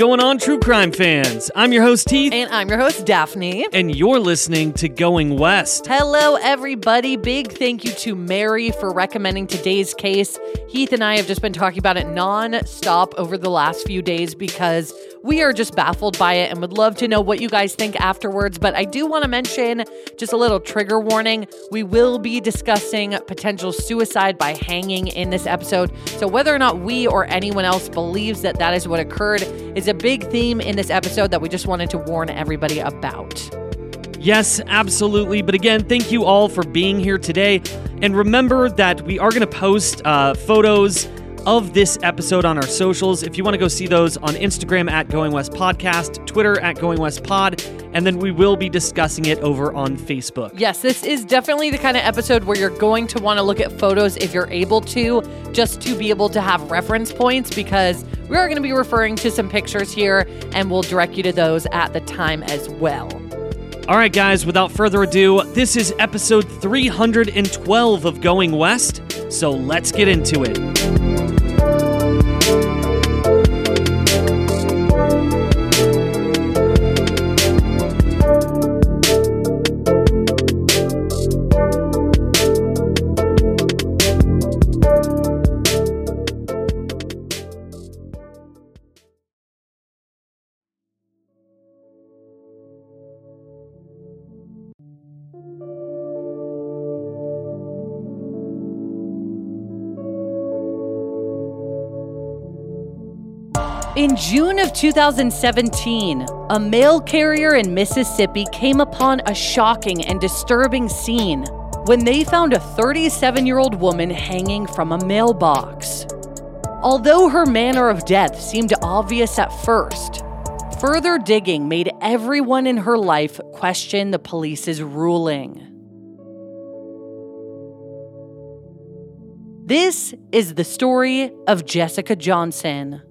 going on, true crime fans? I'm your host, Heath, And I'm your host, Daphne. and you're listening to Going West. Hello, everybody. Big thank you to Mary for recommending today's case. Heath and I have just been talking about it non-stop over the last few days because we are just baffled by it and would love to know what you guys think afterwards. But I do want to mention just a little trigger warning. We will be discussing potential suicide by hanging in this episode. So whether or not we or anyone else believes that that is what occurred is a big theme in this episode that we just wanted to warn everybody about. Yes, absolutely. But again, thank you all for being here today. And remember that we are going to post uh, photos of this episode on our socials. If you want to go see those on Instagram at Going West Podcast, Twitter at Going West Pod, and then we will be discussing it over on Facebook. Yes, this is definitely the kind of episode where you're going to want to look at photos if you're able to, just to be able to have reference points because we are going to be referring to some pictures here and we'll direct you to those at the time as well. All right, guys, without further ado, this is episode 312 of Going West. So let's get into it. In June of 2017, a mail carrier in Mississippi came upon a shocking and disturbing scene when they found a 37 year old woman hanging from a mailbox. Although her manner of death seemed obvious at first, further digging made everyone in her life question the police's ruling. This is the story of Jessica Johnson.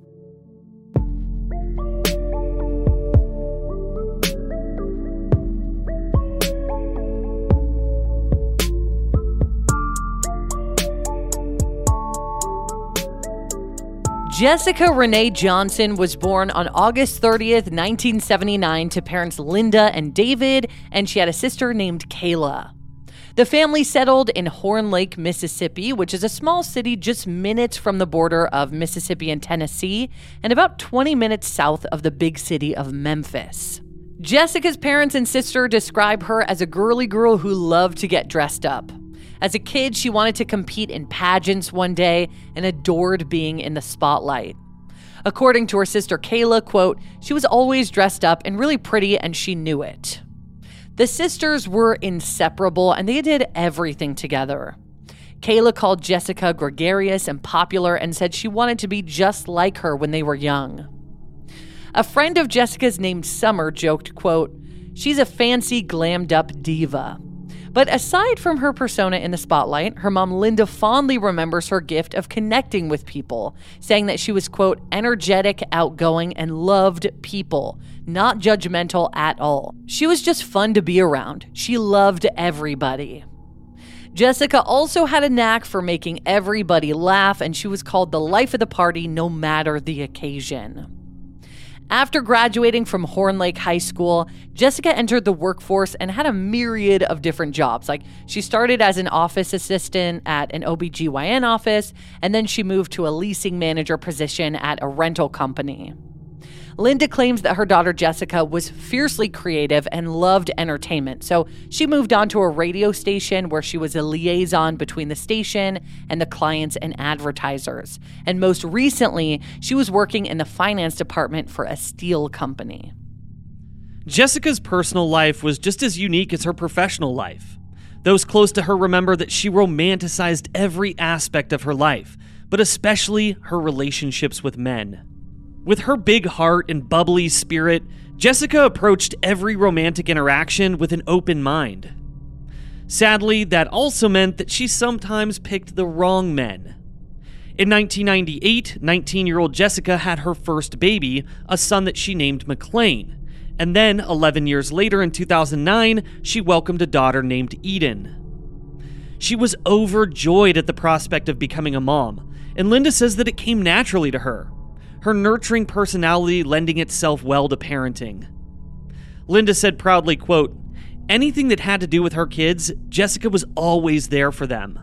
Jessica Renee Johnson was born on August 30th, 1979, to parents Linda and David, and she had a sister named Kayla. The family settled in Horn Lake, Mississippi, which is a small city just minutes from the border of Mississippi and Tennessee, and about 20 minutes south of the big city of Memphis. Jessica's parents and sister describe her as a girly girl who loved to get dressed up. As a kid, she wanted to compete in pageants one day and adored being in the spotlight. According to her sister Kayla, quote, she was always dressed up and really pretty and she knew it. The sisters were inseparable and they did everything together. Kayla called Jessica gregarious and popular and said she wanted to be just like her when they were young. A friend of Jessica's named Summer joked, quote, She's a fancy, glammed up diva. But aside from her persona in the spotlight, her mom Linda fondly remembers her gift of connecting with people, saying that she was, quote, energetic, outgoing, and loved people, not judgmental at all. She was just fun to be around. She loved everybody. Jessica also had a knack for making everybody laugh, and she was called the life of the party no matter the occasion. After graduating from Horn Lake High School, Jessica entered the workforce and had a myriad of different jobs. Like she started as an office assistant at an OBGYN office, and then she moved to a leasing manager position at a rental company. Linda claims that her daughter Jessica was fiercely creative and loved entertainment, so she moved on to a radio station where she was a liaison between the station and the clients and advertisers. And most recently, she was working in the finance department for a steel company. Jessica's personal life was just as unique as her professional life. Those close to her remember that she romanticized every aspect of her life, but especially her relationships with men. With her big heart and bubbly spirit, Jessica approached every romantic interaction with an open mind. Sadly, that also meant that she sometimes picked the wrong men. In 1998, 19 year old Jessica had her first baby, a son that she named McLean. And then, 11 years later in 2009, she welcomed a daughter named Eden. She was overjoyed at the prospect of becoming a mom, and Linda says that it came naturally to her. Her nurturing personality lending itself well to parenting. Linda said proudly, quote, Anything that had to do with her kids, Jessica was always there for them.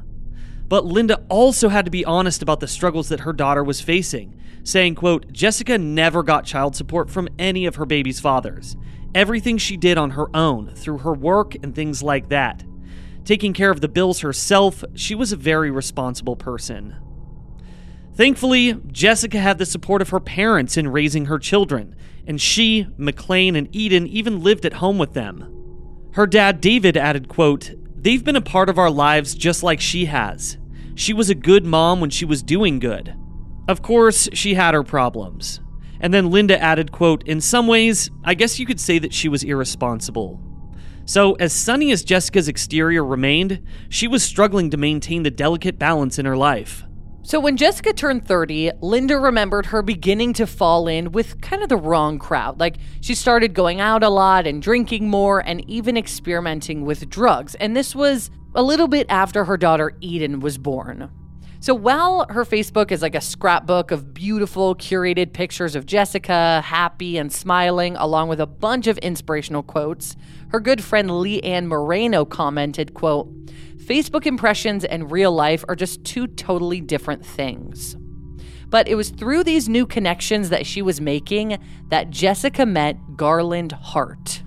But Linda also had to be honest about the struggles that her daughter was facing, saying, quote, Jessica never got child support from any of her baby's fathers. Everything she did on her own, through her work and things like that. Taking care of the bills herself, she was a very responsible person. Thankfully, Jessica had the support of her parents in raising her children, and she, McLean, and Eden even lived at home with them. Her dad, David, added, quote, They've been a part of our lives just like she has. She was a good mom when she was doing good. Of course, she had her problems. And then Linda added, quote, In some ways, I guess you could say that she was irresponsible. So, as sunny as Jessica's exterior remained, she was struggling to maintain the delicate balance in her life. So, when Jessica turned 30, Linda remembered her beginning to fall in with kind of the wrong crowd. Like, she started going out a lot and drinking more and even experimenting with drugs. And this was a little bit after her daughter Eden was born. So while her Facebook is like a scrapbook of beautiful curated pictures of Jessica, happy and smiling, along with a bunch of inspirational quotes, her good friend Leanne Moreno commented, quote, Facebook impressions and real life are just two totally different things. But it was through these new connections that she was making that Jessica met Garland Hart.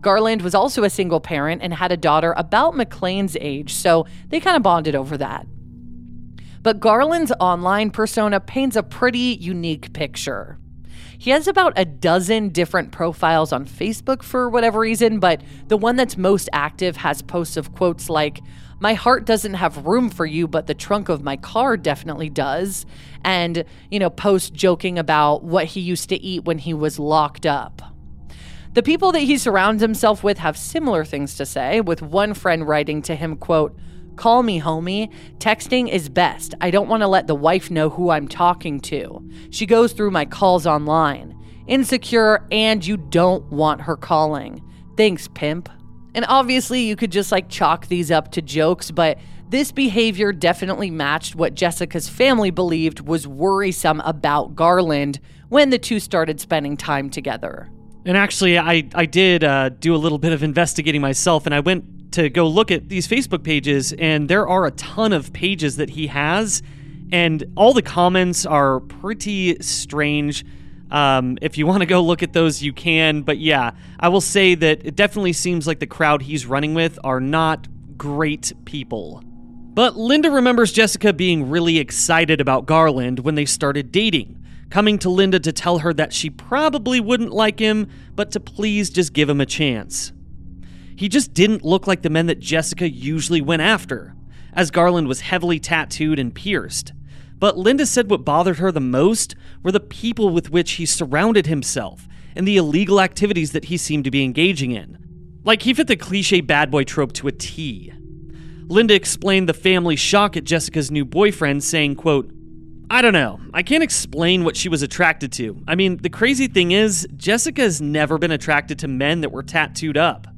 Garland was also a single parent and had a daughter about McLean's age, so they kind of bonded over that. But Garland's online persona paints a pretty unique picture. He has about a dozen different profiles on Facebook for whatever reason, but the one that's most active has posts of quotes like, My heart doesn't have room for you, but the trunk of my car definitely does. And, you know, Post joking about what he used to eat when he was locked up. The people that he surrounds himself with have similar things to say, with one friend writing to him, quote, Call me, homie. Texting is best. I don't want to let the wife know who I'm talking to. She goes through my calls online. Insecure, and you don't want her calling. Thanks, pimp. And obviously, you could just like chalk these up to jokes, but this behavior definitely matched what Jessica's family believed was worrisome about Garland when the two started spending time together. And actually, I, I did uh, do a little bit of investigating myself, and I went to go look at these Facebook pages, and there are a ton of pages that he has, and all the comments are pretty strange. Um, if you want to go look at those, you can. But yeah, I will say that it definitely seems like the crowd he's running with are not great people. But Linda remembers Jessica being really excited about Garland when they started dating, coming to Linda to tell her that she probably wouldn't like him, but to please just give him a chance. He just didn't look like the men that Jessica usually went after, as Garland was heavily tattooed and pierced. But Linda said what bothered her the most were the people with which he surrounded himself and the illegal activities that he seemed to be engaging in. Like he fit the cliche bad boy trope to a T. Linda explained the family's shock at Jessica's new boyfriend, saying, quote, I don't know. I can't explain what she was attracted to. I mean, the crazy thing is, Jessica has never been attracted to men that were tattooed up.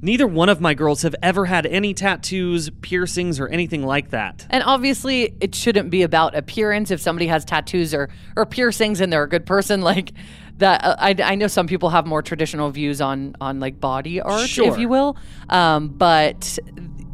Neither one of my girls have ever had any tattoos, piercings, or anything like that. And obviously, it shouldn't be about appearance. If somebody has tattoos or, or piercings and they're a good person, like that, I, I know some people have more traditional views on on like body art, Sure. if you will. Um, but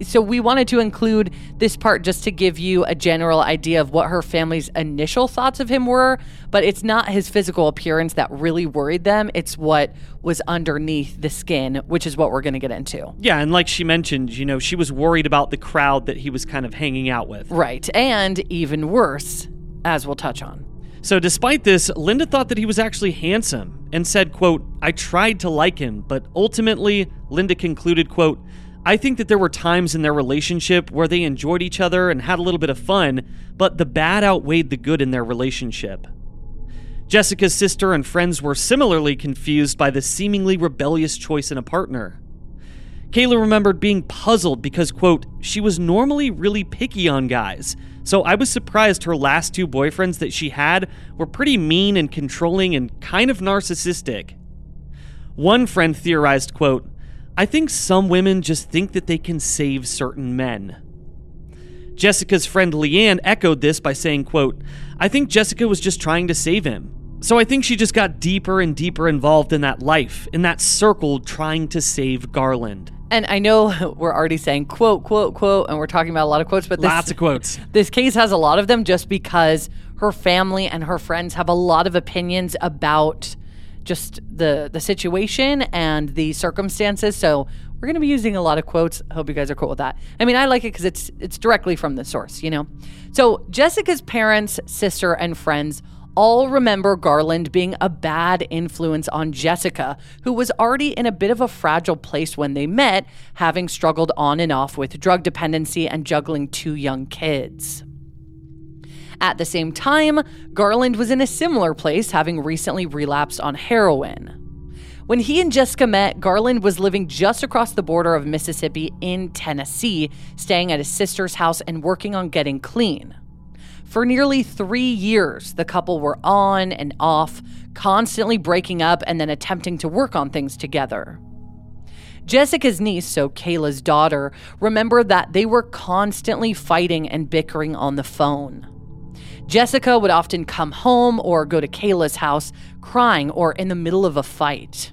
so we wanted to include this part just to give you a general idea of what her family's initial thoughts of him were. But it's not his physical appearance that really worried them. It's what was underneath the skin, which is what we're going to get into. Yeah, and like she mentioned, you know, she was worried about the crowd that he was kind of hanging out with. Right. And even worse, as we'll touch on. So despite this, Linda thought that he was actually handsome and said, quote, I tried to like him, but ultimately, Linda concluded, quote, I think that there were times in their relationship where they enjoyed each other and had a little bit of fun, but the bad outweighed the good in their relationship. Jessica's sister and friends were similarly confused by the seemingly rebellious choice in a partner. Kayla remembered being puzzled because, quote, she was normally really picky on guys, so I was surprised her last two boyfriends that she had were pretty mean and controlling and kind of narcissistic. One friend theorized, quote, I think some women just think that they can save certain men. Jessica's friend Leanne echoed this by saying, quote, I think Jessica was just trying to save him. So I think she just got deeper and deeper involved in that life, in that circle trying to save Garland. And I know we're already saying quote, quote, quote, and we're talking about a lot of quotes, but this, Lots of quotes. This case has a lot of them just because her family and her friends have a lot of opinions about just the the situation and the circumstances. So we're going to be using a lot of quotes. Hope you guys are cool with that. I mean, I like it because it's it's directly from the source, you know. So Jessica's parents, sister, and friends all remember Garland being a bad influence on Jessica, who was already in a bit of a fragile place when they met, having struggled on and off with drug dependency and juggling two young kids. At the same time, Garland was in a similar place, having recently relapsed on heroin. When he and Jessica met, Garland was living just across the border of Mississippi in Tennessee, staying at his sister's house and working on getting clean. For nearly three years, the couple were on and off, constantly breaking up and then attempting to work on things together. Jessica's niece, so Kayla's daughter, remembered that they were constantly fighting and bickering on the phone. Jessica would often come home or go to Kayla's house crying or in the middle of a fight.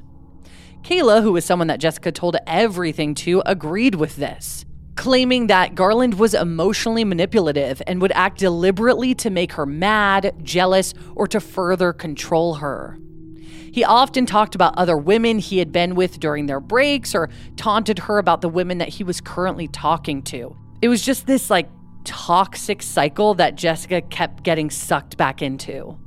Kayla, who was someone that Jessica told everything to, agreed with this, claiming that Garland was emotionally manipulative and would act deliberately to make her mad, jealous, or to further control her. He often talked about other women he had been with during their breaks or taunted her about the women that he was currently talking to. It was just this like toxic cycle that Jessica kept getting sucked back into.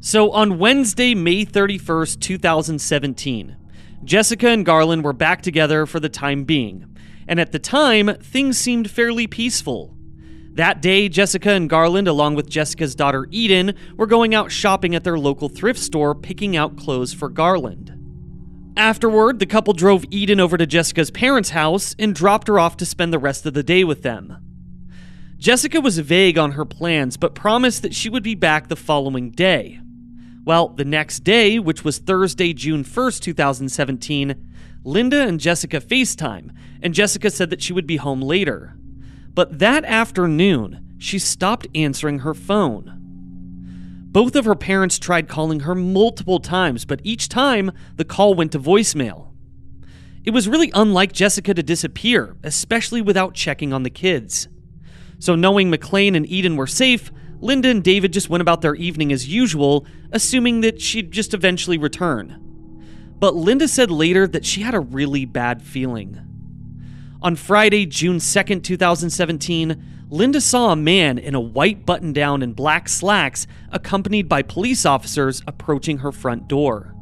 So on Wednesday, May 31st, 2017, Jessica and Garland were back together for the time being, and at the time, things seemed fairly peaceful. That day, Jessica and Garland, along with Jessica's daughter Eden, were going out shopping at their local thrift store picking out clothes for Garland. Afterward, the couple drove Eden over to Jessica's parents' house and dropped her off to spend the rest of the day with them. Jessica was vague on her plans, but promised that she would be back the following day. Well, the next day, which was Thursday, June 1st, 2017, Linda and Jessica FaceTime, and Jessica said that she would be home later. But that afternoon, she stopped answering her phone. Both of her parents tried calling her multiple times, but each time the call went to voicemail. It was really unlike Jessica to disappear, especially without checking on the kids. So, knowing McLean and Eden were safe, Linda and David just went about their evening as usual, assuming that she'd just eventually return. But Linda said later that she had a really bad feeling. On Friday, June 2nd, 2017, Linda saw a man in a white button down and black slacks, accompanied by police officers, approaching her front door.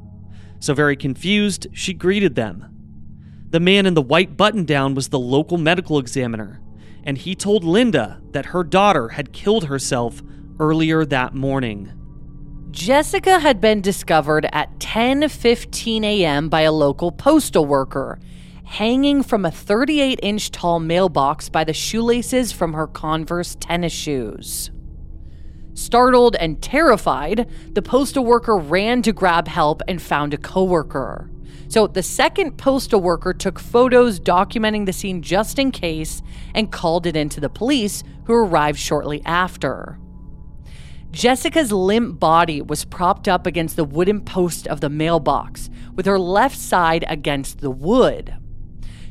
So, very confused, she greeted them. The man in the white button down was the local medical examiner, and he told Linda that her daughter had killed herself earlier that morning. Jessica had been discovered at 10:15 a.m. by a local postal worker, hanging from a 38-inch tall mailbox by the shoelaces from her Converse tennis shoes. Startled and terrified, the postal worker ran to grab help and found a coworker. So the second postal worker took photos documenting the scene just in case and called it in to the police, who arrived shortly after. Jessica's limp body was propped up against the wooden post of the mailbox, with her left side against the wood.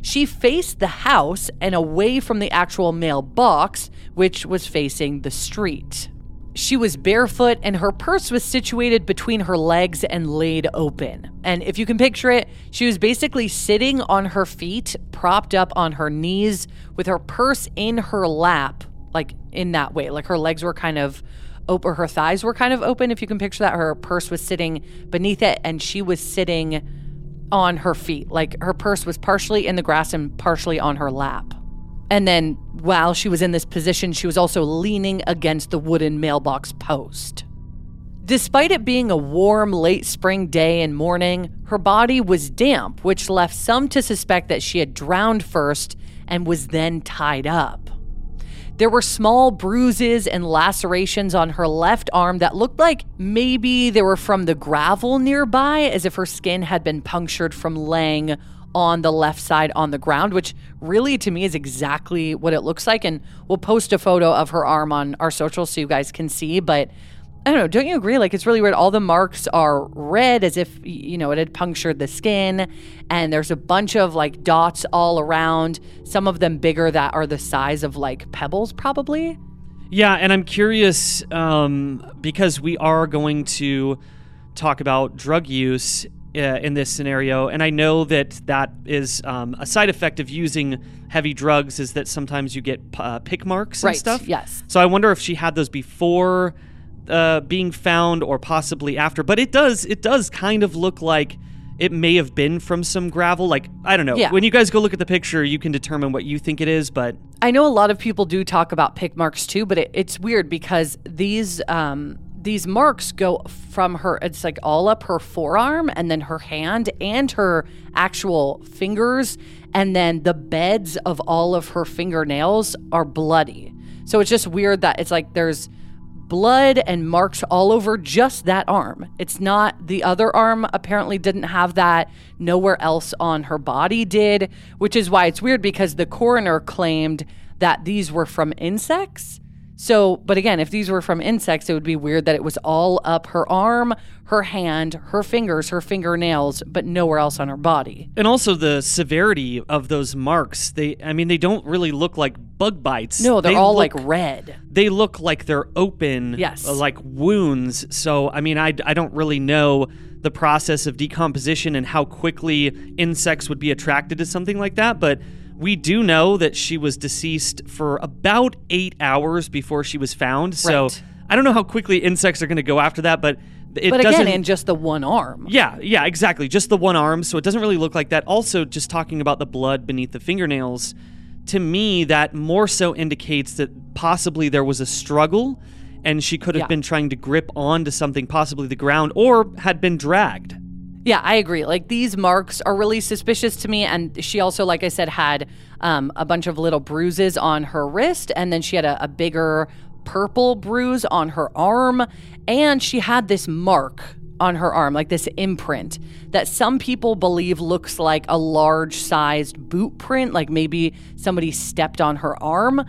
She faced the house and away from the actual mailbox, which was facing the street. She was barefoot and her purse was situated between her legs and laid open. And if you can picture it, she was basically sitting on her feet, propped up on her knees, with her purse in her lap, like in that way. Like her legs were kind of open, her thighs were kind of open. If you can picture that, her purse was sitting beneath it and she was sitting on her feet. Like her purse was partially in the grass and partially on her lap. And then while she was in this position, she was also leaning against the wooden mailbox post. Despite it being a warm late spring day and morning, her body was damp, which left some to suspect that she had drowned first and was then tied up. There were small bruises and lacerations on her left arm that looked like maybe they were from the gravel nearby, as if her skin had been punctured from laying on the left side on the ground, which really to me is exactly what it looks like. And we'll post a photo of her arm on our social so you guys can see. But I don't know, don't you agree? Like it's really weird. All the marks are red as if, you know, it had punctured the skin. And there's a bunch of like dots all around, some of them bigger that are the size of like pebbles, probably. Yeah, and I'm curious um, because we are going to talk about drug use uh, in this scenario, and I know that that is um, a side effect of using heavy drugs is that sometimes you get uh, pick marks and Right, stuff. yes. So I wonder if she had those before uh, being found or possibly after. But it does it does kind of look like it may have been from some gravel. Like I don't know. Yeah. When you guys go look at the picture, you can determine what you think it is. But I know a lot of people do talk about pick marks too, but it, it's weird because these um, these marks go from her. It's like all up her forearm, and then her hand, and her actual fingers, and then the beds of all of her fingernails are bloody. So it's just weird that it's like there's blood and marks all over just that arm. It's not the other arm apparently didn't have that. Nowhere else on her body did, which is why it's weird because the coroner claimed that these were from insects. So, but again, if these were from insects, it would be weird that it was all up her arm, her hand, her fingers, her fingernails, but nowhere else on her body. and also the severity of those marks. They I mean they don't really look like bug bites. No, they're They all look- like red. they look like they're open Yes. uh, like wounds so i mean I, I don't really know the process of decomposition and how quickly insects would be attracted to something like that but we do know that she was deceased for about eight hours before she was found so Right. i don't know how quickly insects are going to go after that but it But doesn't again, in just the one arm. yeah, yeah, exactly. Just the one arm, so it doesn't really look like that. Also, just talking about the blood beneath the fingernails, to me, that more so indicates that possibly there was a struggle and she could have Yeah. been trying to grip onto something, possibly the ground, or had been dragged. Yeah, I agree. Like these marks are really suspicious to me. And she also, like I said, had um, a bunch of little bruises on her wrist, and then she had a, a bigger purple bruise on her arm, and she had this mark on her arm, like this imprint that some people believe looks like a large sized boot print, like maybe somebody stepped on her arm.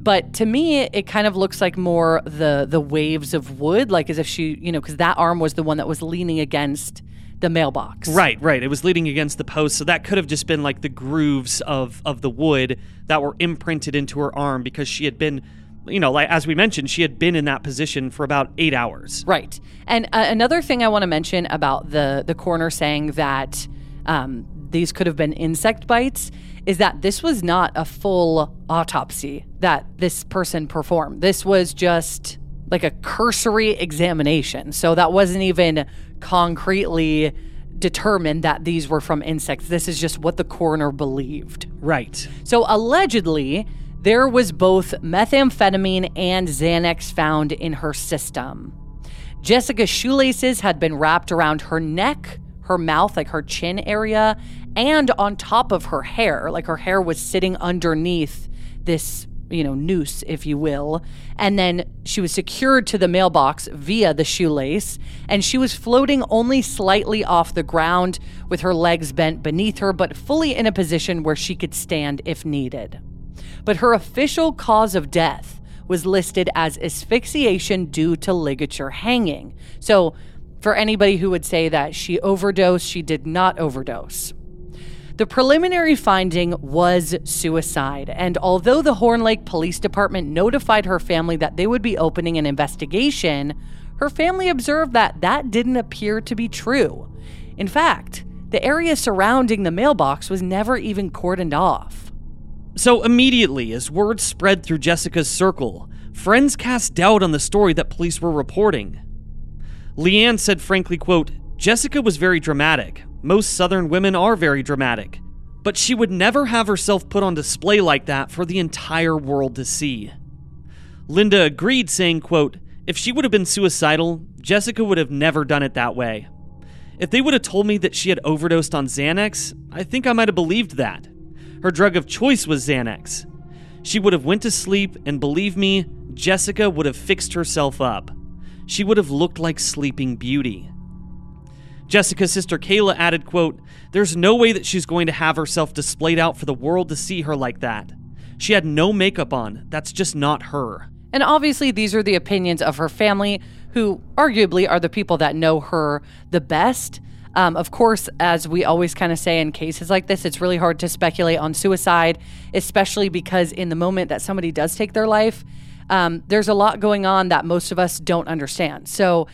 But to me, it kind of looks like more the the waves of wood, like as if she, you know, because that arm was the one that was leaning against the mailbox. Right, right. It was leading against the post, so that could have just been like the grooves of of the wood that were imprinted into her arm because she had been, you know, like as we mentioned, she had been in that position for about eight hours. Right. And uh, another thing I want to mention about the the coroner saying that um, these could have been insect bites is that this was not a full autopsy that this person performed. This was just like a cursory examination. So that wasn't even concretely determined that these were from insects. This is just what the coroner believed. Right. So allegedly, there was both methamphetamine and Xanax found in her system. Jessica's shoelaces had been wrapped around her neck, her mouth, like her chin area, and on top of her hair. Like her hair was sitting underneath this, you know, noose, if you will. And then she was secured to the mailbox via the shoelace, and she was floating only slightly off the ground with her legs bent beneath her, but fully in a position where she could stand if needed. But her official cause of death was listed as asphyxiation due to ligature hanging. So, for anybody who would say that she overdosed, she did not overdose. The preliminary finding was suicide, and although the Horn Lake Police Department notified her family that they would be opening an investigation, her family observed that that didn't appear to be true. In fact, the area surrounding the mailbox was never even cordoned off. So immediately, as word spread through Jessica's circle, friends cast doubt on the story that police were reporting. Leanne said frankly, quote, Jessica was very dramatic. Most southern women are very dramatic. But she would never have herself put on display like that for the entire world to see. Linda agreed, saying, quote, If she would have been suicidal, Jessica would have never done it that way. If they would have told me that she had overdosed on Xanax, I think I might have believed that. Her drug of choice was Xanax. She would have went to sleep and believe me, Jessica would have fixed herself up. She would have looked like sleeping beauty. Jessica's sister Kayla added, quote, There's no way that she's going to have herself displayed out for the world to see her like that. She had no makeup on. That's just not her. And obviously, these are the opinions of her family, who arguably are the people that know her the best. Um, of course, as we always kind of say in cases like this, it's really hard to speculate on suicide, especially because in the moment that somebody does take their life, um, there's a lot going on that most of us don't understand. So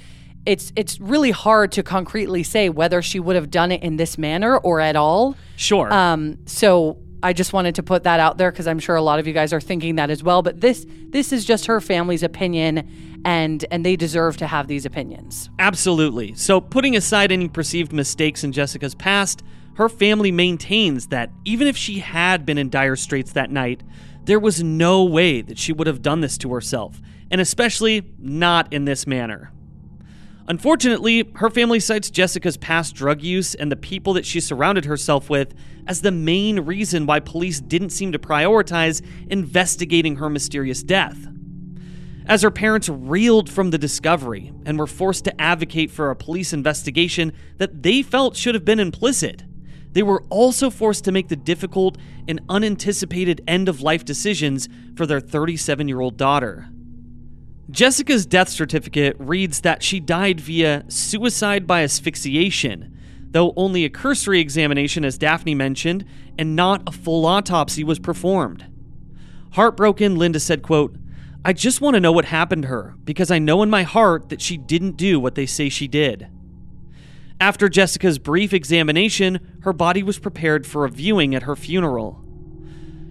it's it's really hard to concretely say whether she would have done it in this manner or at all. Sure. Um, so I just wanted to put that out there because I'm sure a lot of you guys are thinking that as well. But this this is just her family's opinion, and and they deserve to have these opinions. Absolutely. So putting aside any perceived mistakes in Jessica's past, her family maintains that even if she had been in dire straits that night, there was no way that she would have done this to herself, and especially not in this manner. Unfortunately, her family cites Jessica's past drug use and the people that she surrounded herself with as the main reason why police didn't seem to prioritize investigating her mysterious death. As her parents reeled from the discovery and were forced to advocate for a police investigation that they felt should have been implicit, they were also forced to make the difficult and unanticipated end of life decisions for their 37 year old daughter. Jessica's death certificate reads that she died via suicide by asphyxiation, though only a cursory examination, as Daphne mentioned, and not a full autopsy was performed. Heartbroken, Linda said, quote, I just want to know what happened to her because I know in my heart that she didn't do what they say she did. After Jessica's brief examination, her body was prepared for a viewing at her funeral.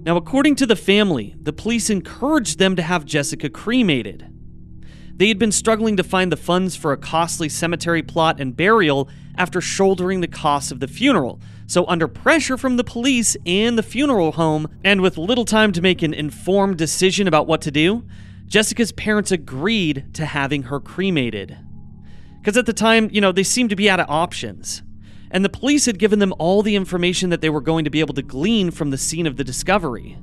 Now, according to the family, the police encouraged them to have Jessica cremated. They had been struggling to find the funds for a costly cemetery plot and burial after shouldering the costs of the funeral. So, under pressure from the police and the funeral home, and with little time to make an informed decision about what to do, Jessica's parents agreed to having her cremated. Because at the time, you know, they seemed to be out of options. And the police had given them all the information that they were going to be able to glean from the scene of the discovery.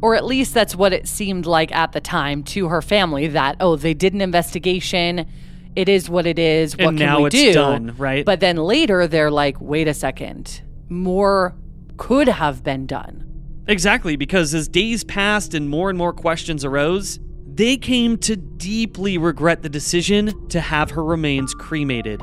Or at least that's what it seemed like at the time to her family that, oh, they did an investigation. It is what it is. What and can now we it's do? done, right? But then later they're like, wait a second. More could have been done. Exactly, because as days passed and more and more questions arose, they came to deeply regret the decision to have her remains cremated.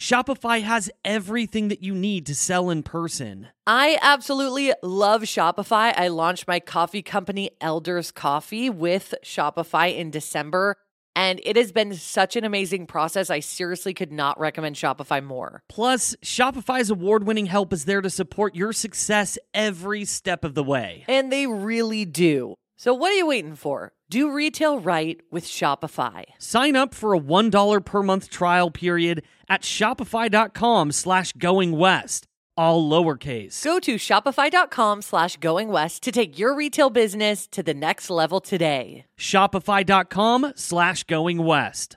Shopify has everything that you need to sell in person. I absolutely love Shopify. I launched my coffee company, Elders Coffee, with Shopify in December. And it has been such an amazing process. I seriously could not recommend Shopify more. Plus, Shopify's award winning help is there to support your success every step of the way. And they really do. So, what are you waiting for? Do retail right with Shopify. Sign up for a $1 per month trial period at shopify.com slash going west, all lowercase. Go to shopify.com slash going west to take your retail business to the next level today. Shopify.com slash going west.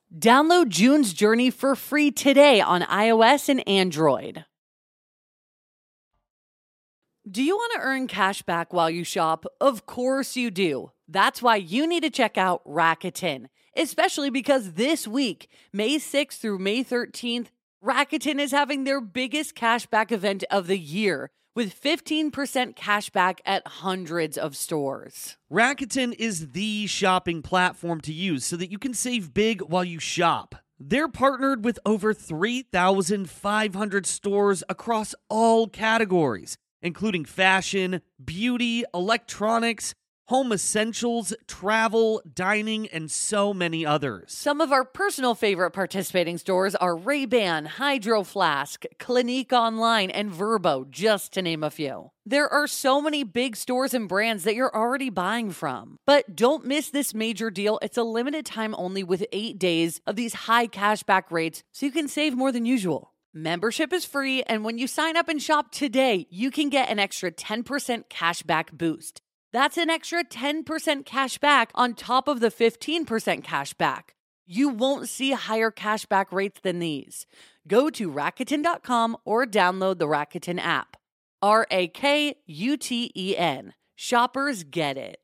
Download June's Journey for free today on iOS and Android. Do you want to earn cash back while you shop? Of course you do. That's why you need to check out Rakuten, especially because this week, May 6th through May 13th, Rakuten is having their biggest cashback event of the year with 15% cashback at hundreds of stores. Rakuten is the shopping platform to use so that you can save big while you shop. They're partnered with over 3,500 stores across all categories, including fashion, beauty, electronics, home essentials, travel, dining, and so many others. Some of our personal favorite participating stores are Ray-Ban, Hydro Flask, Clinique Online, and Vrbo, just to name a few. There are so many big stores and brands that you're already buying from. But don't miss this major deal. It's a limited time only with 8 days of these high cashback rates so you can save more than usual. Membership is free, and when you sign up and shop today, you can get an extra 10% cashback boost. That's an extra 10% cash back on top of the 15% cash back. You won't see higher cash back rates than these. Go to Rakuten.com or download the Rakuten app. R A K U T E N. Shoppers get it.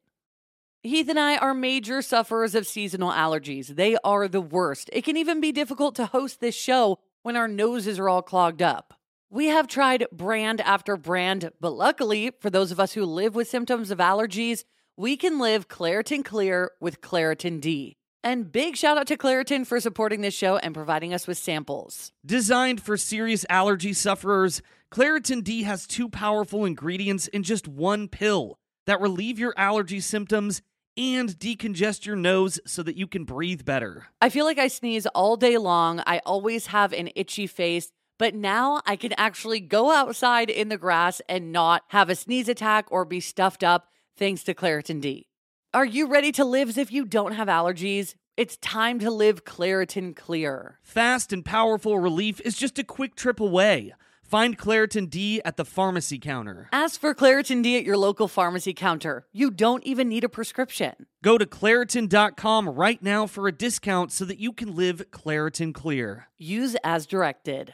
Heath and I are major sufferers of seasonal allergies. They are the worst. It can even be difficult to host this show when our noses are all clogged up. We have tried brand after brand, but luckily, for those of us who live with symptoms of allergies, we can live Claritin Clear with Claritin D. And big shout out to Claritin for supporting this show and providing us with samples. Designed for serious allergy sufferers, Claritin D has two powerful ingredients in just one pill that relieve your allergy symptoms and decongest your nose so that you can breathe better. I feel like I sneeze all day long. I always have an itchy face. But now I can actually go outside in the grass and not have a sneeze attack or be stuffed up thanks to Claritin D. Are you ready to live as if you don't have allergies? It's time to live Claritin Clear. Fast and powerful relief is just a quick trip away. Find Claritin D at the pharmacy counter. Ask for Claritin D at your local pharmacy counter. You don't even need a prescription. Go to Claritin.com right now for a discount so that you can live Claritin Clear. Use as directed.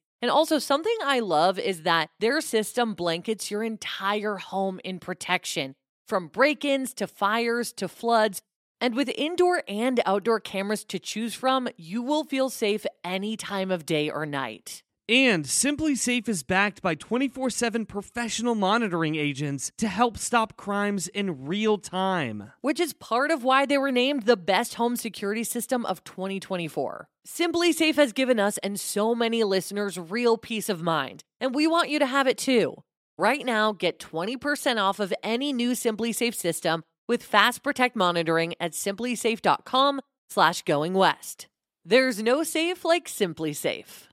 and also, something I love is that their system blankets your entire home in protection from break ins to fires to floods. And with indoor and outdoor cameras to choose from, you will feel safe any time of day or night. And SimpliSafe is backed by 24 7 professional monitoring agents to help stop crimes in real time. Which is part of why they were named the best home security system of 2024. SimpliSafe has given us and so many listeners real peace of mind, and we want you to have it too. Right now, get 20% off of any new SimpliSafe system with Fast Protect monitoring at simplisafe.com/slash going west. There's no safe like SimpliSafe.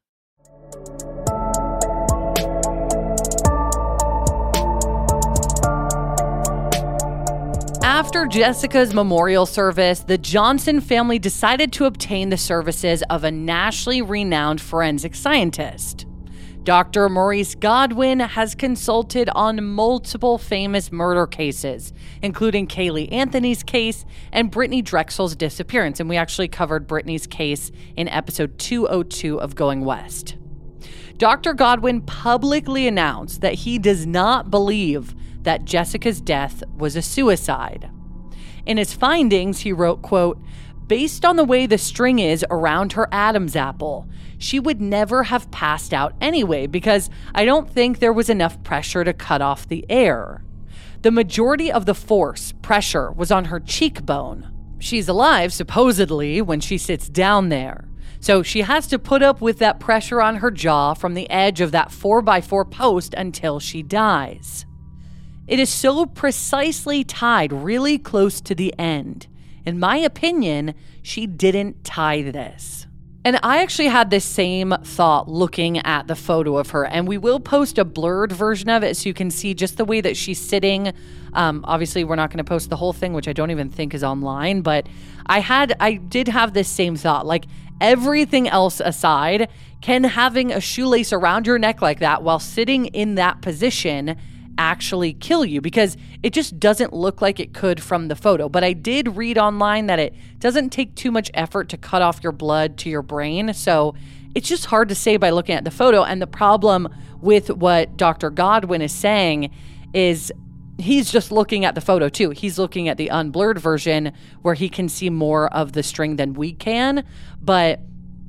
After Jessica's memorial service, the Johnson family decided to obtain the services of a nationally renowned forensic scientist. Dr. Maurice Godwin has consulted on multiple famous murder cases, including Caylee Anthony's case and Brittanee Drexel's disappearance. And we actually covered Brittanee's case in episode 202 of Going West. Dr. Godwin publicly announced that he does not believe that Jessica's death was a suicide. In his findings, he wrote, quote, Based on the way the string is around her Adam's apple, she would never have passed out anyway because I don't think there was enough pressure to cut off the air. The majority of the force, pressure, was on her cheekbone. She's alive, supposedly, when she sits down there. So she has to put up with that pressure on her jaw from the edge of that 4x4 post until she dies. It is so precisely tied really close to the end. In my opinion, she didn't tie this. And I actually had this same thought looking at the photo of her. And we will post a blurred version of it so you can see just the way that she's sitting. Um, obviously, we're not going to post the whole thing, which I don't even think is online. But I had, I did have this same thought. Like everything else aside, can having a shoelace around your neck like that while sitting in that position actually kill you because it just doesn't look like it could from the photo. But I did read online that it doesn't take too much effort to cut off your blood to your brain. So it's just hard to say by looking at the photo. And the problem with what Dr. Godwin is saying is he's just looking at the photo too. He's looking at the unblurred version where he can see more of the string than we can. But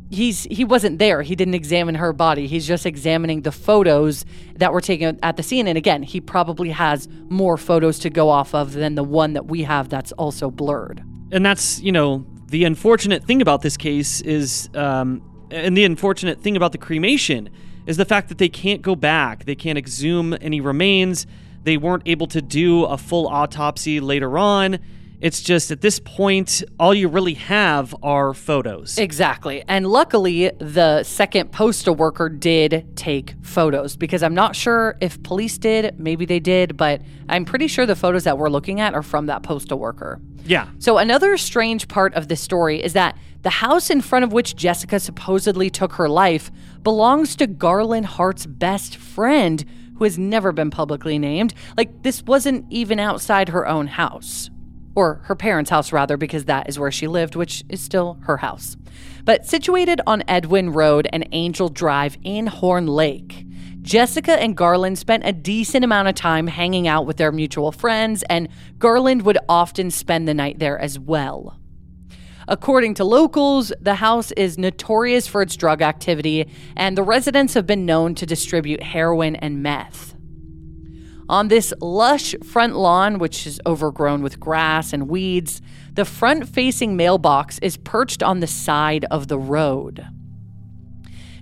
he's he wasn't there. He didn't examine her body. He's just examining the photos that were taken at the scene. And again, he probably has more photos to go off of than the one that we have that's also blurred. And that's you know the unfortunate thing about this case is, um, and the unfortunate thing about the cremation is the fact that they can't go back. They can't exhume any remains. They weren't able to do a full autopsy later on it's just at this point, all you really have are photos. Exactly. And luckily, the second postal worker did take photos because I'm not sure if police did. Maybe they did, but I'm pretty sure the photos that we're looking at are from that postal worker. Yeah. So, another strange part of this story is that the house in front of which Jessica supposedly took her life belongs to Garland Hart's best friend, who has never been publicly named. Like, this wasn't even outside her own house or her parents' house rather, because that is where she lived, which is still her house. But situated on Edwin Road and Angel Drive in Horn Lake, Jessica and Garland spent a decent amount of time hanging out with their mutual friends, and Garland would often spend the night there as well. According to locals, the house is notorious for its drug activity, and the residents have been known to distribute heroin and meth. On this lush front lawn, which is overgrown with grass and weeds, the front facing mailbox is perched on the side of the road.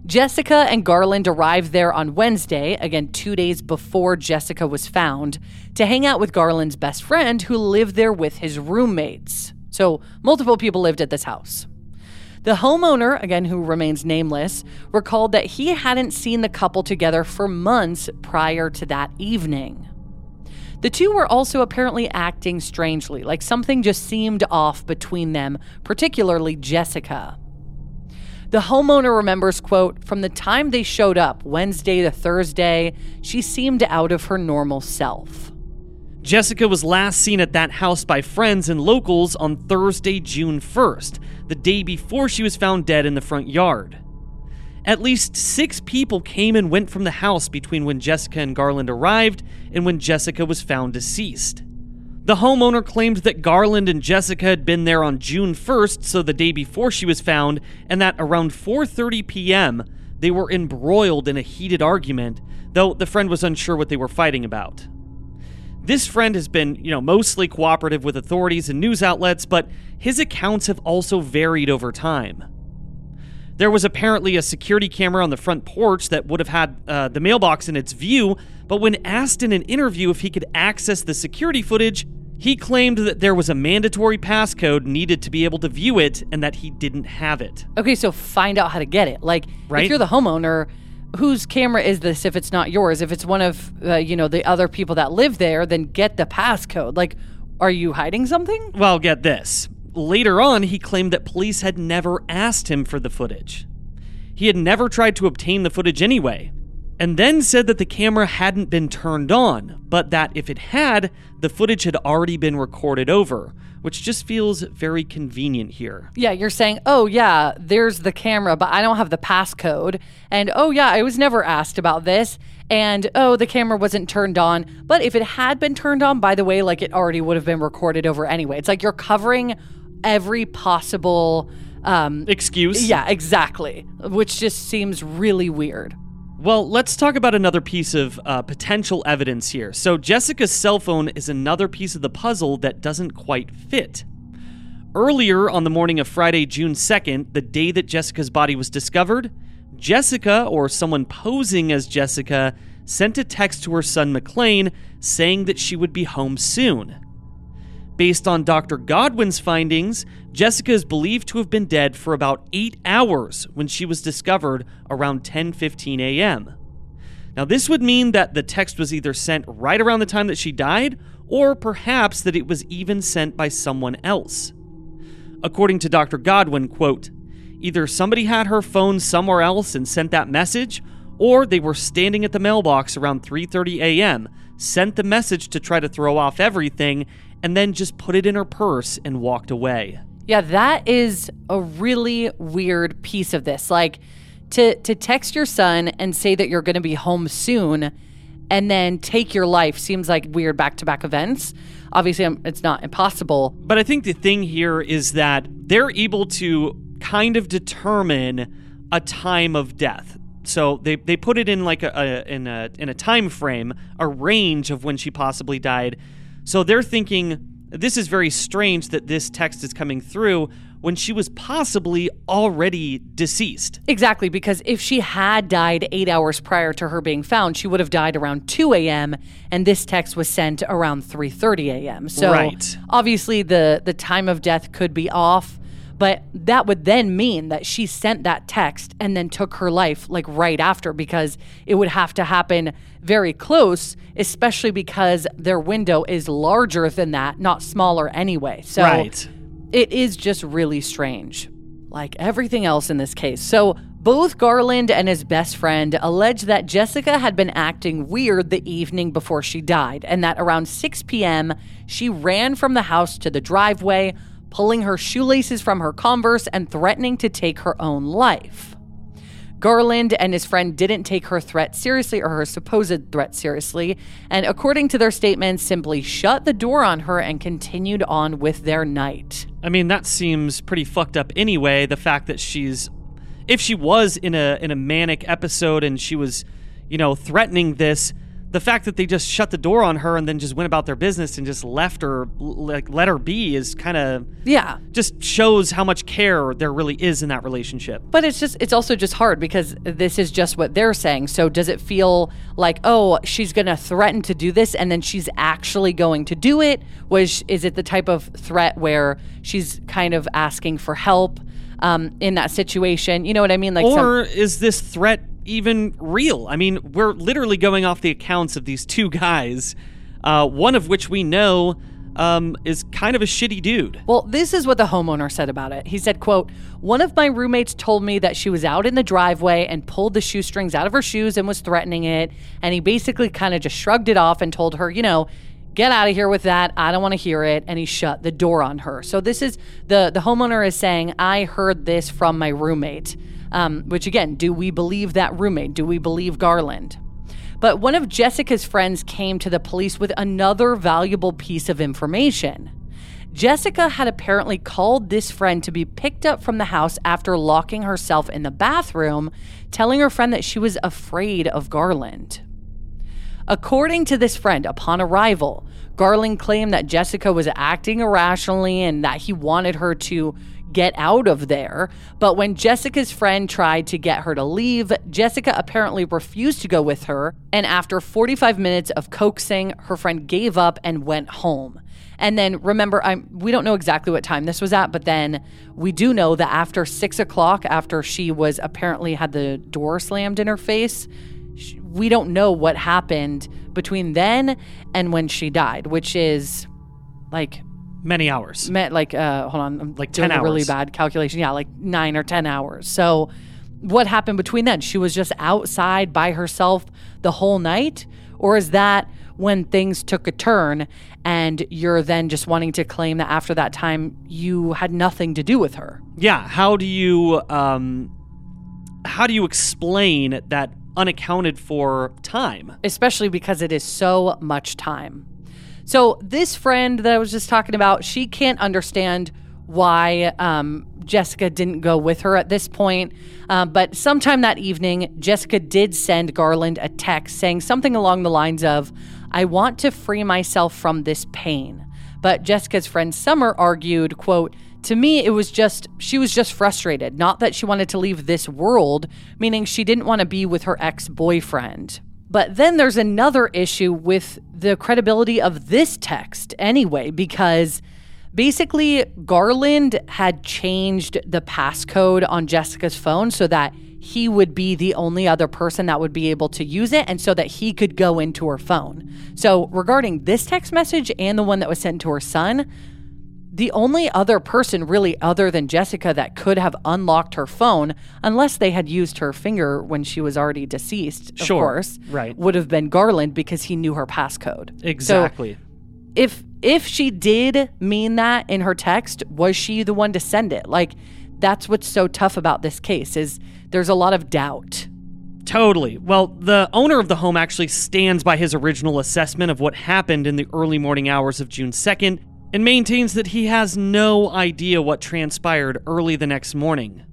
Jessica and Garland arrived there on Wednesday, again, two days before Jessica was found, to hang out with Garland's best friend who lived there with his roommates. So, multiple people lived at this house. The homeowner, again, who remains nameless, recalled that he hadn't seen the couple together for months prior to that evening. The two were also apparently acting strangely, like something just seemed off between them, particularly Jessica. The homeowner remembers, quote, from the time they showed up, Wednesday to Thursday, she seemed out of her normal self. Jessica was last seen at that house by friends and locals on Thursday, June 1st, the day before she was found dead in the front yard. At least six people came and went from the house between when Jessica and Garland arrived and when Jessica was found deceased. The homeowner claimed that Garland and Jessica had been there on June 1st, so the day before she was found, and that around 4:30 p.m. they were embroiled in a heated argument, though the friend was unsure what they were fighting about. This friend has been, you know, mostly cooperative with authorities and news outlets, but his accounts have also varied over time. There was apparently a security camera on the front porch that would have had uh, the mailbox in its view, but when asked in an interview if he could access the security footage, he claimed that there was a mandatory passcode needed to be able to view it and that he didn't have it. Okay, so find out how to get it. Like, right? if you're the homeowner, whose camera is this if it's not yours? If it's one of uh, you know the other people that live there, then get the passcode. Like, are you hiding something? Well, get this. Later on, he claimed that police had never asked him for the footage. He had never tried to obtain the footage anyway, and then said that the camera hadn't been turned on, but that if it had, the footage had already been recorded over, which just feels very convenient here. Yeah, you're saying, oh, yeah, there's the camera, but I don't have the passcode. And oh, yeah, I was never asked about this. And oh, the camera wasn't turned on. But if it had been turned on, by the way, like it already would have been recorded over anyway. It's like you're covering every possible um, excuse. Yeah, exactly. Which just seems really weird. Well, let's talk about another piece of uh, potential evidence here. So, Jessica's cell phone is another piece of the puzzle that doesn't quite fit. Earlier on the morning of Friday, June 2nd, the day that Jessica's body was discovered, Jessica, or someone posing as Jessica, sent a text to her son McLean saying that she would be home soon. Based on Dr. Godwin's findings, Jessica is believed to have been dead for about 8 hours when she was discovered around 10:15 a.m. Now this would mean that the text was either sent right around the time that she died or perhaps that it was even sent by someone else. According to Dr. Godwin, quote, either somebody had her phone somewhere else and sent that message or they were standing at the mailbox around 3:30 a.m., sent the message to try to throw off everything and then just put it in her purse and walked away. Yeah, that is a really weird piece of this. Like to to text your son and say that you're going to be home soon and then take your life seems like weird back-to-back events. Obviously, um, it's not impossible. But I think the thing here is that they're able to kind of determine a time of death. So they, they put it in like a, a in a in a time frame, a range of when she possibly died. So they're thinking this is very strange that this text is coming through when she was possibly already deceased. Exactly, because if she had died eight hours prior to her being found, she would have died around 2 a.m. and this text was sent around 3:30 a.m. So Right. obviously the the time of death could be off, but that would then mean that she sent that text and then took her life like right after because it would have to happen very close, especially because their window is larger than that, not smaller anyway. So Right. it is just really strange, like everything else in this case. So, both Garland and his best friend allege that Jessica had been acting weird the evening before she died, and that around 6 p.m., she ran from the house to the driveway, pulling her shoelaces from her Converse and threatening to take her own life. Garland and his friend didn't take her threat seriously or her supposed threat seriously, and according to their statements, simply shut the door on her and continued on with their night. I mean, that seems pretty fucked up anyway. The fact that she's, if she was in a in a manic episode and she was, you know, threatening this, the fact that they just shut the door on her and then just went about their business and just left her, like let her be, is kind of Yeah, just shows how much care there really is in that relationship. but it's just it's also just hard because this is just what they're saying. So does it feel like oh she's going to threaten to do this and then she's actually going to do it? Was is it the type of threat where she's kind of asking for help um, in that situation? You know what I mean? Like some- Or is this threat even real? I mean, we're literally going off the accounts of these two guys, uh, one of which we know um, is kind of a shitty dude. Well, this is what the homeowner said about it. He said, quote, One of my roommates told me that she was out in the driveway and pulled the shoestrings out of her shoes and was threatening it. And he basically kind of just shrugged it off and told her, you know, get out of here with that. I don't want to hear it. And he shut the door on her. So this is the the homeowner is saying, I heard this from my roommate. Um, which again, do we believe that roommate? Do we believe Garland? But one of Jessica's friends came to the police with another valuable piece of information. Jessica had apparently called this friend to be picked up from the house after locking herself in the bathroom, telling her friend that she was afraid of Garland. According to this friend, upon arrival, Garland claimed that Jessica was acting irrationally and that he wanted her to get out of there. But when Jessica's friend tried to get her to leave, Jessica apparently refused to go with her. And after 45 minutes of coaxing, her friend gave up and went home. And then remember, I'm, we don't know exactly what time this was at, but then we do know that after six o'clock, after she was apparently had the door slammed in her face, sh- we don't know what happened between then and when she died, which is like Many hours. met like uh hold on, I'm Like 10 a really bad calculation. Yeah, like nine or ten hours. So what happened between then? She was just outside by herself the whole night? Or is that when things took a turn and you're then just wanting to claim that after that time you had nothing to do with her? Yeah. How do you um, how do you explain that unaccounted for time? especially because it is so much time. So, this friend that I was just talking about, she can't understand why um, Jessica didn't go with her at this point. Uh, but sometime that evening, Jessica did send Garland a text saying something along the lines of, I want to free myself from this pain. But Jessica's friend Summer argued, quote, to me, it was just, she was just frustrated. Not that she wanted to leave this world, meaning she didn't want to be with her ex boyfriend. But then there's another issue with the credibility of this text anyway, because basically Garland had changed the passcode on Jessica's phone so that he would be the only other person that would be able to use it and so that he could go into her phone. So, regarding this text message and the one that was sent to her son, the only other person really other than Jessica that could have unlocked her phone, unless they had used her finger when she was already deceased, of Sure, course, right. would have been Garland because he knew her passcode. So Exactly. if if she did mean that in her text, was she the one to send it? Like that's what's so tough about this case is there's a lot of doubt. Totally. Well, the owner of the home actually stands by his original assessment of what happened in the early morning hours of June 2nd and maintains that he has no idea what transpired early the next morning.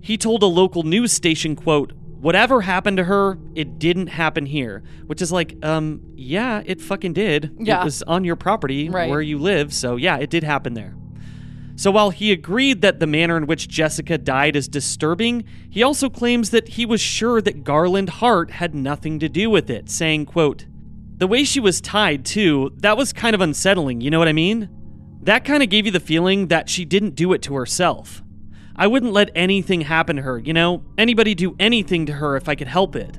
He told a local news station, quote, Whatever happened to her, it didn't happen here. Which is like, um, yeah, it fucking did. Yeah. It was on your property Right. where you live, so yeah, it did happen there. So while he agreed that the manner in which Jessica died is disturbing, he also claims that he was sure that Garland Hart had nothing to do with it, saying, quote, "The way she was tied too, that was kind of unsettling, you know what I mean? That kind of gave you the feeling that she didn't do it to herself. I wouldn't let anything happen to her, you know? Anybody do anything to her if I could help it."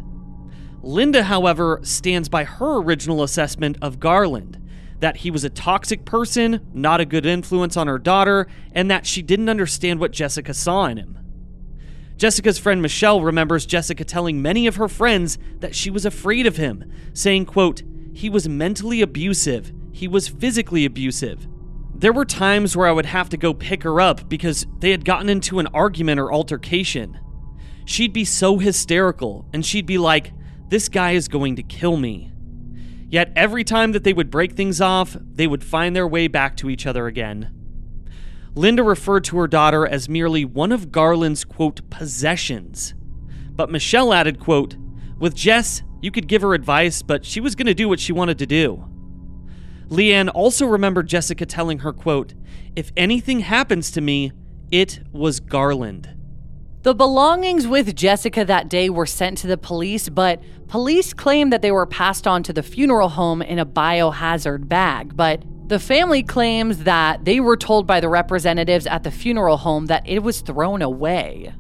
Linda, however, stands by her original assessment of Garland that he was a toxic person, not a good influence on her daughter, and that she didn't understand what Jessica saw in him. Jessica's friend Michelle remembers Jessica telling many of her friends that she was afraid of him, saying, quote, "He was mentally abusive. He was physically abusive. There were times where I would have to go pick her up because they had gotten into an argument or altercation. She'd be so hysterical, and she'd be like, This guy is going to kill me. Yet every time that they would break things off, they would find their way back to each other again. Linda referred to her daughter as merely one of Garland's, quote, possessions. But Michelle added, quote, With Jess, you could give her advice, but she was going to do what she wanted to do. Leanne also remembered Jessica telling her, quote, If anything happens to me, it was Garland. The belongings with Jessica that day were sent to the police, but police claim that they were passed on to the funeral home in a biohazard bag. But the family claims that they were told by the representatives at the funeral home that it was thrown away.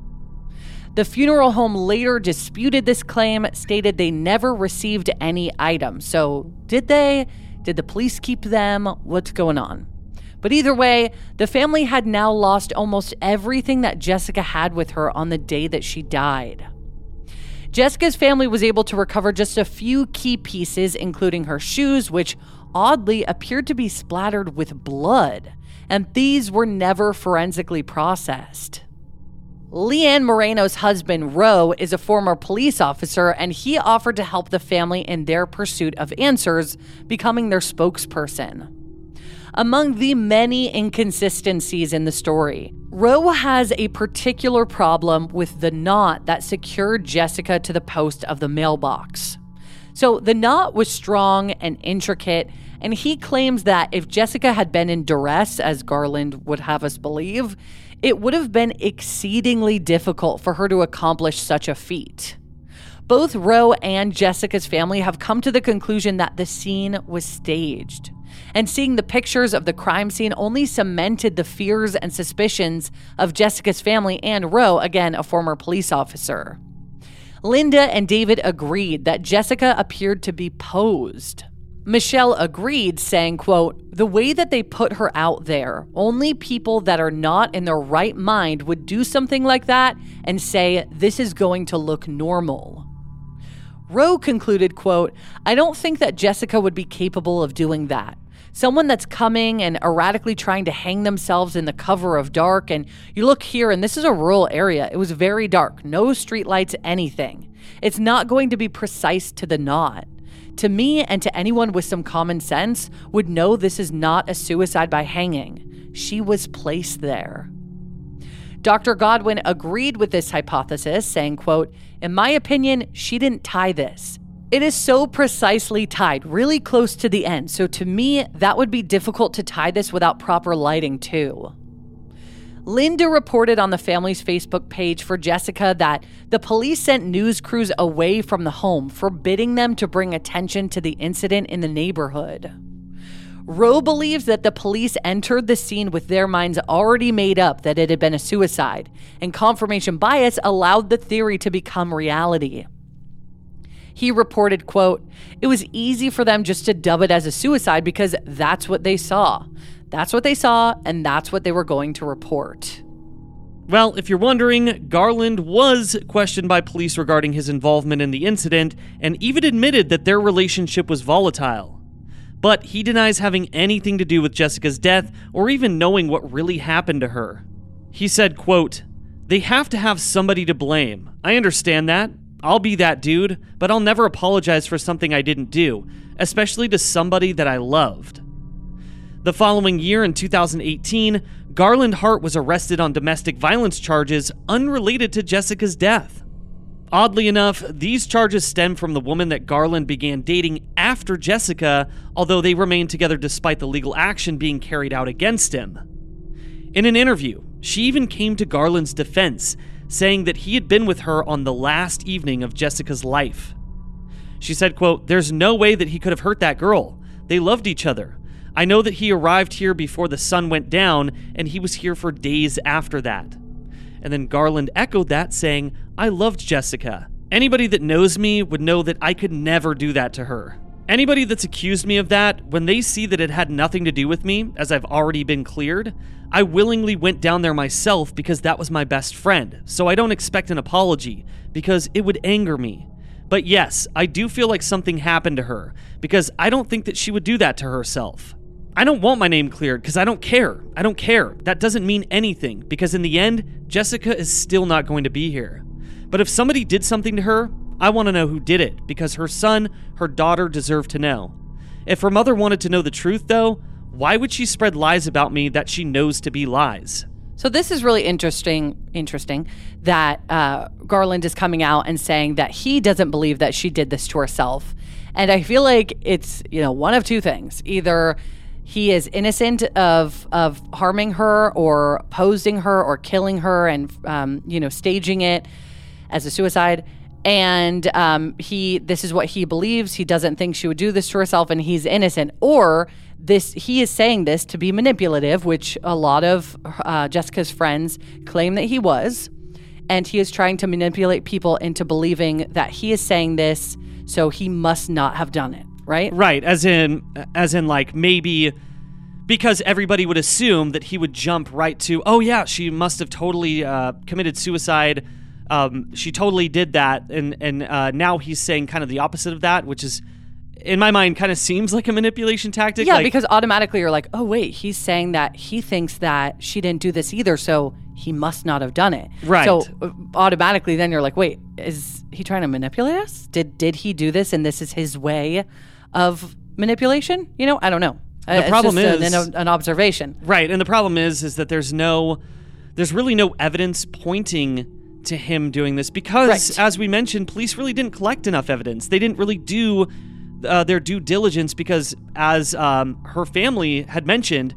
The funeral home later disputed this claim, stated they never received any items. So, did they? Did the police keep them? What's going on? But either way, the family had now lost almost everything that Jessica had with her on the day that she died. Jessica's family was able to recover just a few key pieces, including her shoes, which oddly appeared to be splattered with blood, and these were never forensically processed. Leanne Moreno's husband, Roe, is a former police officer, and he offered to help the family in their pursuit of answers, becoming their spokesperson. Among the many inconsistencies in the story, Roe has a particular problem with the knot that secured Jessica to the post of the mailbox. So the knot was strong and intricate, and he claims that if Jessica had been in duress, as Garland would have us believe, it would have been exceedingly difficult for her to accomplish such a feat. Both Roe and Jessica's family have come to the conclusion that the scene was staged. And seeing the pictures of the crime scene only cemented the fears and suspicions of Jessica's family and Roe, again, a former police officer. Linda and David agreed that Jessica appeared to be posed. Michelle agreed, saying, quote, The way that they put her out there, only people that are not in their right mind would do something like that and say, This is going to look normal. Rowe concluded, quote, I don't think that Jessica would be capable of doing that. Someone that's coming and erratically trying to hang themselves in the cover of dark. And you look here, and this is a rural area. It was very dark, no streetlights, anything. It's not going to be precise to the knot. To me and to anyone with some common sense would know this is not a suicide by hanging. She was placed there. Dr. Godwin agreed with this hypothesis, saying, quote, In my opinion, she didn't tie this. It is so precisely tied, really close to the end. So to me, that would be difficult to tie this without proper lighting, too. Linda reported on the family's Facebook page for Jessica that the police sent news crews away from the home, forbidding them to bring attention to the incident in the neighborhood. Rowe believes that the police entered the scene with their minds already made up that it had been a suicide, and confirmation bias allowed the theory to become reality. He reported, quote, "It was easy for them just to dub it as a suicide because that's what they saw. That's what they saw and that's what they were going to report." Well, if you're wondering, Garland was questioned by police regarding his involvement in the incident and even admitted that their relationship was volatile. But he denies having anything to do with Jessica's death or even knowing what really happened to her. He said, quote, "They have to have somebody to blame. I understand that. I'll be that dude, but I'll never apologize for something I didn't do, especially to somebody that I loved." The following year in 2018, Garland Hart was arrested on domestic violence charges unrelated to Jessica's death. Oddly enough, these charges stem from the woman that Garland began dating after Jessica, although they remained together despite the legal action being carried out against him. In an interview, she even came to Garland's defense, saying that he had been with her on the last evening of Jessica's life. She said, quote, "There's no way that he could have hurt that girl. They loved each other. I know that he arrived here before the sun went down, and he was here for days after that. And then Garland echoed that, saying, I loved Jessica. Anybody that knows me would know that I could never do that to her. Anybody that's accused me of that, when they see that it had nothing to do with me, as I've already been cleared, I willingly went down there myself because that was my best friend, so I don't expect an apology, because it would anger me. But yes, I do feel like something happened to her, because I don't think that she would do that to herself. I don't want my name cleared because I don't care. I don't care. That doesn't mean anything because in the end, Jessica is still not going to be here. But if somebody did something to her, I want to know who did it because her son, her daughter deserve to know. If her mother wanted to know the truth, though, why would she spread lies about me that she knows to be lies? So this is really interesting. Interesting that uh, Garland is coming out and saying that he doesn't believe that she did this to herself, and I feel like it's you know one of two things: either he is innocent of of harming her or posing her or killing her and um, you know staging it as a suicide. And um, he this is what he believes. He doesn't think she would do this to herself and he's innocent. Or this he is saying this to be manipulative which a lot of uh, jessica's friends claim that he was. And he is trying to manipulate people into believing that he is saying this so he must not have done it right? Right, as in as in like maybe because everybody would assume that he would jump right to, oh yeah, she must have totally uh, committed suicide. Um, she totally did that, and and uh, now he's saying kind of the opposite of that, which is, in my mind, kind of seems like a manipulation tactic. Yeah, like, because automatically you're like, oh wait, he's saying that he thinks that she didn't do this either, so he must not have done it. Right. So uh, automatically, then you're like, wait, is he trying to manipulate us? Did did he do this, and this is his way of manipulation? You know, I don't know. The It's problem just is- an, an observation. Right, and the problem is is that there's no there's really no evidence pointing to him doing this because Right. as we mentioned, police really didn't collect enough evidence. They didn't really do uh, their due diligence because as um, her family had mentioned,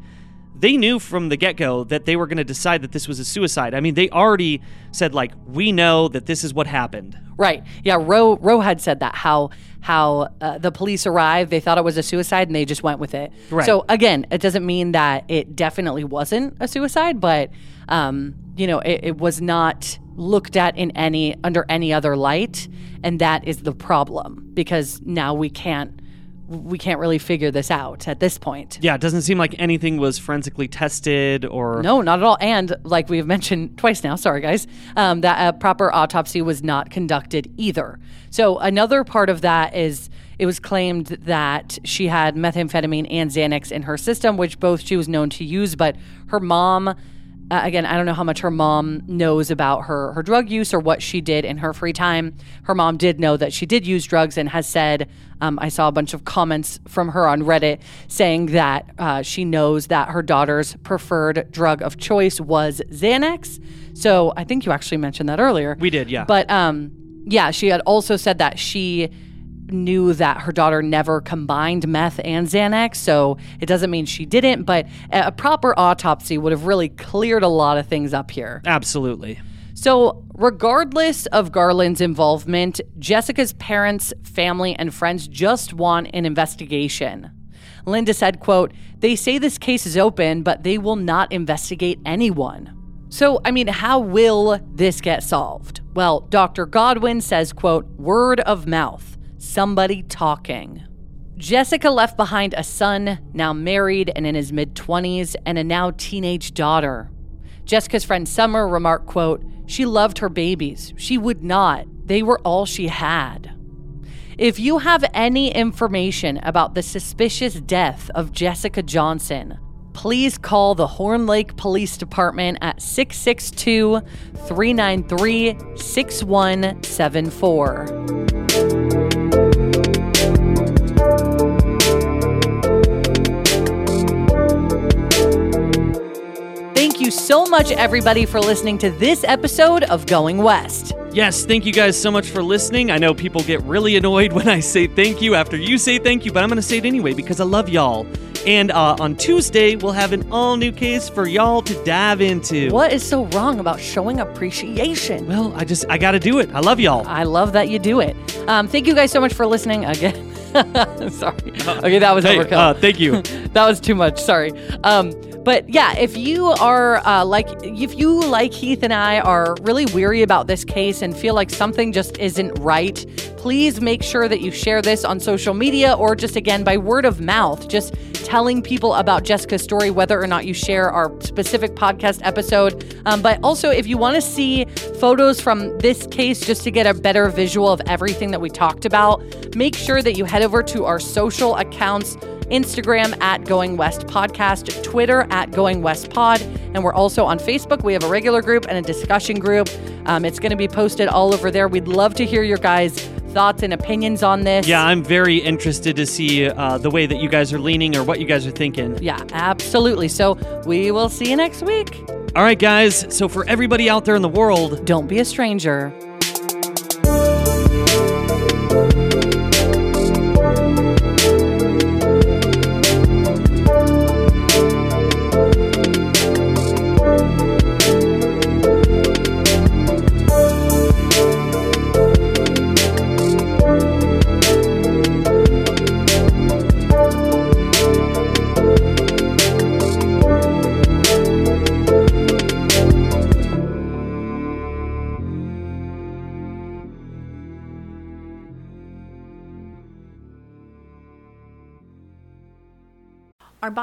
they knew from the get-go that they were going to decide that this was a suicide. I mean, they already said like, "We know that this is what happened." Right. Yeah. Roe Roe had said that how how uh, the police arrived, they thought it was a suicide, and they just went with it. Right. So again, it doesn't mean that it definitely wasn't a suicide, but um, you know, it, it was not looked at in any under any other light, and that is the problem because now we can't we can't really figure this out at this point. Yeah, it doesn't seem like anything was forensically tested or No, not at all. And like we've mentioned twice now, sorry guys, um, that a proper autopsy was not conducted either. So another part of that is it was claimed that she had methamphetamine and Xanax in her system, which both she was known to use, but her mom. Uh, again, I don't know how much her mom knows about her her drug use or what she did in her free time. Her mom did know that she did use drugs and has said, um, I saw a bunch of comments from her on Reddit saying that uh, she knows that her daughter's preferred drug of choice was Xanax. So I think you actually mentioned that earlier. we did, yeah. But um, yeah, she had also said that she knew that her daughter never combined meth and Xanax, so it doesn't mean she didn't, but a proper autopsy would have really cleared a lot of things up here. Absolutely. So, regardless of Garland's involvement, Jessica's parents, family, and friends just want an investigation. Linda said, quote, "They say this case is open, but they will not investigate anyone." So, I mean, how will this get solved? Well, Dr. Godwin says, quote, "Word of mouth, somebody talking." Jessica left behind a son, now married and in his mid 20s, and a now teenage daughter. Jessica's friend Summer remarked, quote, she loved her babies. She would not. They were all she had. If you have any information about the suspicious death of Jessica Johnson, please call the Horn Lake Police Department at 662 393 6174. You so much, everybody, for listening to this episode of Going West. Yes, thank you guys so much for listening. I know people get really annoyed when I say thank you after you say thank you, but I'm going to say it anyway because I love y'all. And uh, on Tuesday, we'll have an all new case for y'all to dive into. What is so wrong about showing appreciation? Well, I just, I got to do it. I love y'all. I love that you do it. Um, thank you guys so much for listening again. Sorry. Okay, that was Hey, overkill. uh, thank you. that was too much. Sorry. Um, but yeah, if you are uh, like, if you like Heath and I are really weary about this case and feel like something just isn't right, please make sure that you share this on social media or just again by word of mouth. Just telling people about Jessica's story, whether or not you share our specific podcast episode. Um, but also, if you want to see photos from this case just to get a better visual of everything that we talked about, make sure that you head over to our social accounts. Instagram at Going West Podcast, Twitter at Going West Pod, and we're also on Facebook. We have a regular group and a discussion group. Um, it's going to be posted all over there. We'd love to hear your guys' thoughts and opinions on this. Yeah, I'm very interested to see uh, the way that you guys are leaning or what you guys are thinking. Yeah, absolutely. So we will see you next week. All right, guys. So, for everybody out there in the world, Don't be a stranger.